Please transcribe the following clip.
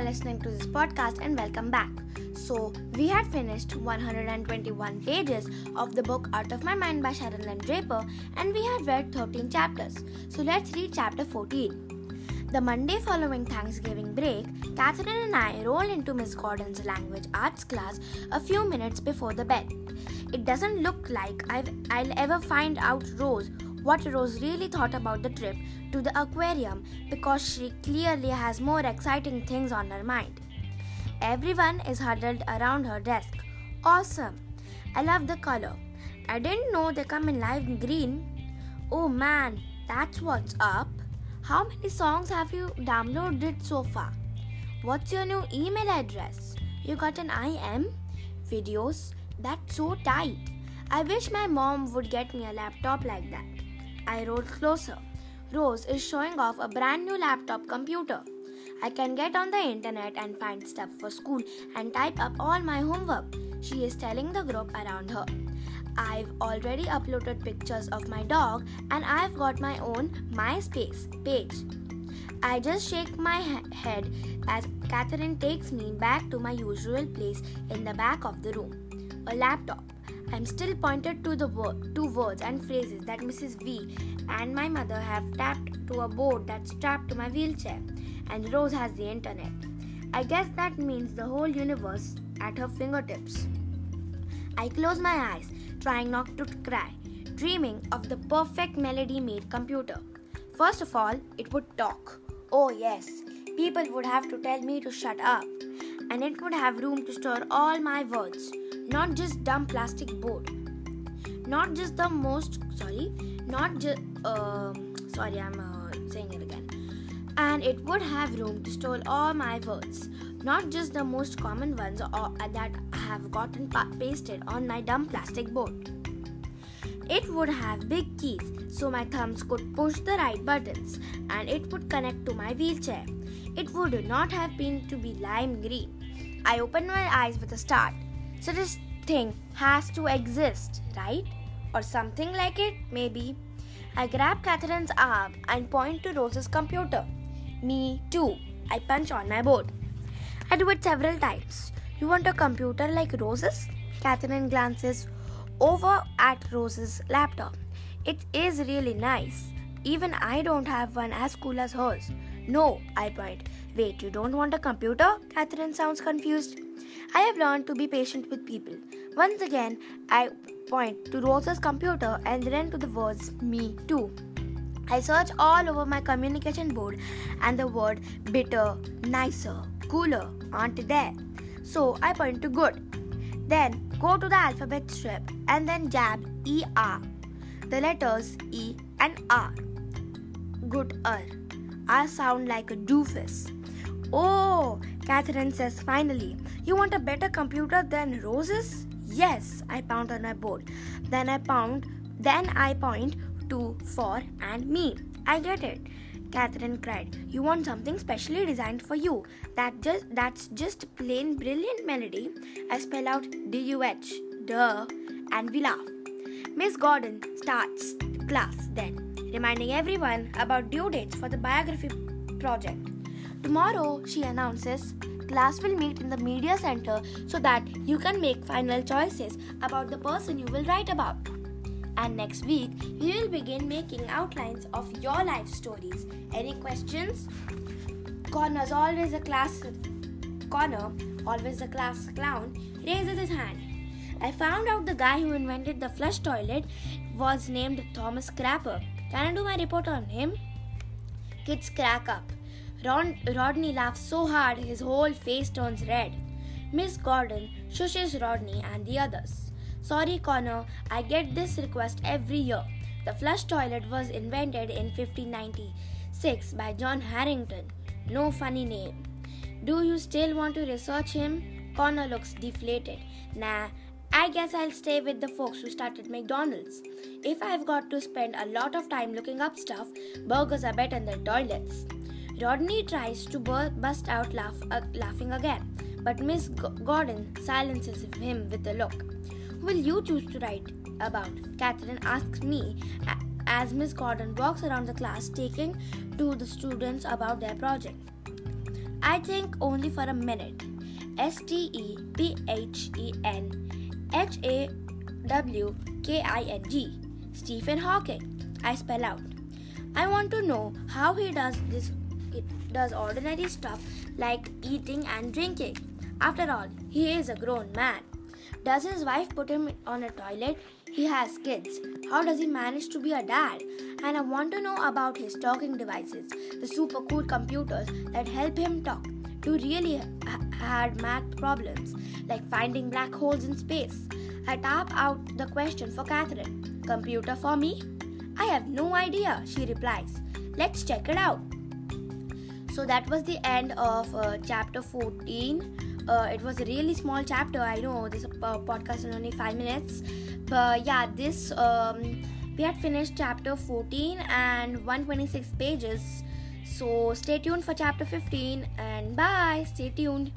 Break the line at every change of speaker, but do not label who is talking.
are listening to this podcast and welcome back. So, we had finished 121 pages of the book Out of My Mind by Sharon Lynn Draper and we had read 13 chapters. So, let's read chapter 14. The Monday following Thanksgiving break, Catherine and I rolled into Miss Gordon's language arts class a few minutes before the bell. It doesn't look like i will ever find out Rose what Rose really thought about the trip to the aquarium because she clearly has more exciting things on her mind. Everyone is huddled around her desk. Awesome! I love the color. I didn't know they come in live green. Oh man, that's what's up. How many songs have you downloaded so far? What's your new email address? You got an IM? Videos? That's so tight. I wish my mom would get me a laptop like that. I rolled closer. Rose is showing off a brand new laptop computer. I can get on the internet and find stuff for school and type up all my homework. She is telling the group around her. I've already uploaded pictures of my dog and I've got my own MySpace page. I just shake my he- head as Catherine takes me back to my usual place in the back of the room a laptop. I'm still pointed to the word, two words and phrases that Mrs. V and my mother have tapped to a board that's strapped to my wheelchair, and Rose has the internet. I guess that means the whole universe at her fingertips. I close my eyes, trying not to cry, dreaming of the perfect melody made computer. First of all, it would talk. Oh, yes, people would have to tell me to shut up, and it would have room to store all my words not just dumb plastic board. Not just the most sorry not just uh, sorry i'm uh, saying it again. And it would have room to store all my words. Not just the most common ones or, uh, that have gotten pa- pasted on my dumb plastic board. It would have big keys so my thumbs could push the right buttons and it would connect to my wheelchair. It would not have been to be lime green. I opened my eyes with a start so this thing has to exist, right? Or something like it, maybe. I grab Catherine's arm and point to Rose's computer. Me too. I punch on my board. I do it several times. You want a computer like Rose's? Catherine glances over at Rose's laptop. It is really nice. Even I don't have one as cool as hers. No, I point. Wait, you don't want a computer? Catherine sounds confused. I have learned to be patient with people. Once again, I point to Rosa's computer and then to the words me too. I search all over my communication board and the word bitter, nicer, cooler aren't there. So I point to good. Then go to the alphabet strip and then jab ER, the letters E and R. Good R. I sound like a doofus. Oh, Catherine says finally. You want a better computer than Rose's? Yes, I pound on my board. Then I pound, then I point to, for, and me. I get it. Catherine cried. You want something specially designed for you. That just that's just plain brilliant melody. I spell out D-U-H, duh, and we laugh. Miss Gordon starts class then, reminding everyone about due dates for the biography project. Tomorrow, she announces, class will meet in the media center so that you can make final choices about the person you will write about. And next week, we will begin making outlines of your life stories. Any questions? Connor's always a class Connor, always a class clown, raises his hand. I found out the guy who invented the flush toilet was named Thomas Crapper. Can I do my report on him? Kids crack up. Ron- Rodney laughs so hard his whole face turns red. Miss Gordon shushes Rodney and the others. Sorry, Connor, I get this request every year. The flush toilet was invented in 1596 by John Harrington. No funny name. Do you still want to research him? Connor looks deflated. Nah, I guess I'll stay with the folks who started McDonald's. If I've got to spend a lot of time looking up stuff, burgers are better than toilets. Rodney tries to bust out laugh, uh, laughing again, but Miss G- Gordon silences him with a look. Will you choose to write about? Catherine asks me as Miss Gordon walks around the class taking to the students about their project. I think only for a minute. S T E P H E N H A W K I N G. Stephen Hawking. I spell out. I want to know how he does this. It does ordinary stuff like eating and drinking. After all, he is a grown man. Does his wife put him on a toilet? He has kids. How does he manage to be a dad? And I want to know about his talking devices, the super cool computers that help him talk to really ha- hard math problems, like finding black holes in space. I tap out the question for Catherine. Computer for me? I have no idea, she replies. Let's check it out. So that was the end of uh, chapter 14 uh, it was a really small chapter. I know this uh, podcast is only five minutes, but yeah, this um, we had finished chapter 14 and 126 pages. So stay tuned for chapter 15 and bye. Stay tuned.